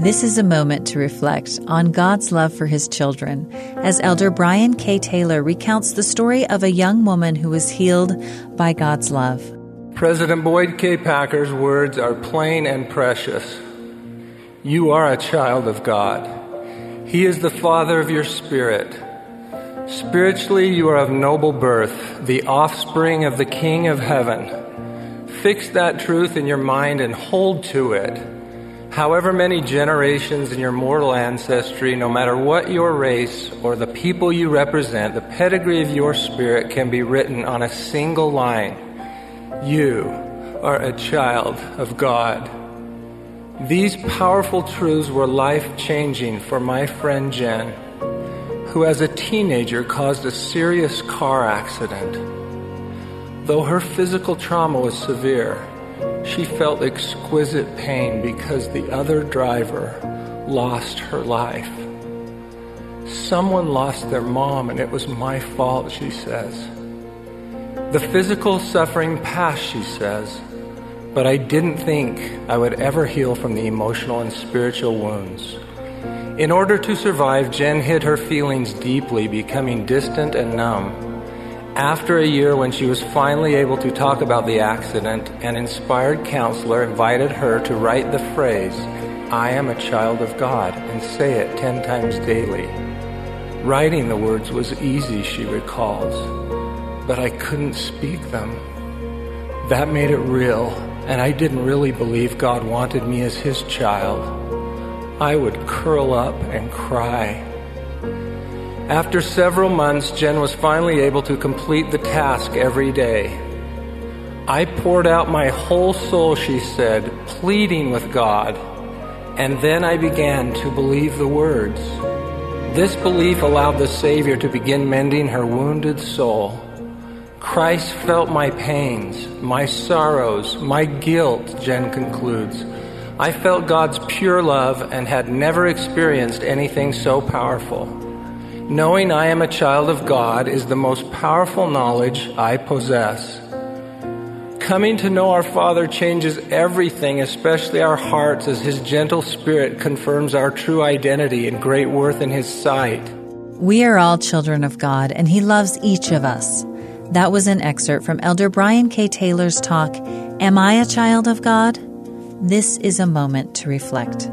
This is a moment to reflect on God's love for his children as Elder Brian K. Taylor recounts the story of a young woman who was healed by God's love. President Boyd K. Packer's words are plain and precious. You are a child of God. He is the Father of your spirit. Spiritually, you are of noble birth, the offspring of the King of heaven. Fix that truth in your mind and hold to it. However many generations in your mortal ancestry, no matter what your race or the people you represent, the pedigree of your spirit can be written on a single line. You are a child of God. These powerful truths were life changing for my friend Jen, who as a teenager caused a serious car accident. Though her physical trauma was severe, she felt exquisite pain because the other driver lost her life. Someone lost their mom, and it was my fault, she says. The physical suffering passed, she says, but I didn't think I would ever heal from the emotional and spiritual wounds. In order to survive, Jen hid her feelings deeply, becoming distant and numb. After a year, when she was finally able to talk about the accident, an inspired counselor invited her to write the phrase, I am a child of God, and say it ten times daily. Writing the words was easy, she recalls, but I couldn't speak them. That made it real, and I didn't really believe God wanted me as His child. I would curl up and cry. After several months, Jen was finally able to complete the task every day. I poured out my whole soul, she said, pleading with God, and then I began to believe the words. This belief allowed the Savior to begin mending her wounded soul. Christ felt my pains, my sorrows, my guilt, Jen concludes. I felt God's pure love and had never experienced anything so powerful. Knowing I am a child of God is the most powerful knowledge I possess. Coming to know our Father changes everything, especially our hearts, as His gentle Spirit confirms our true identity and great worth in His sight. We are all children of God, and He loves each of us. That was an excerpt from Elder Brian K. Taylor's talk, Am I a Child of God? This is a moment to reflect.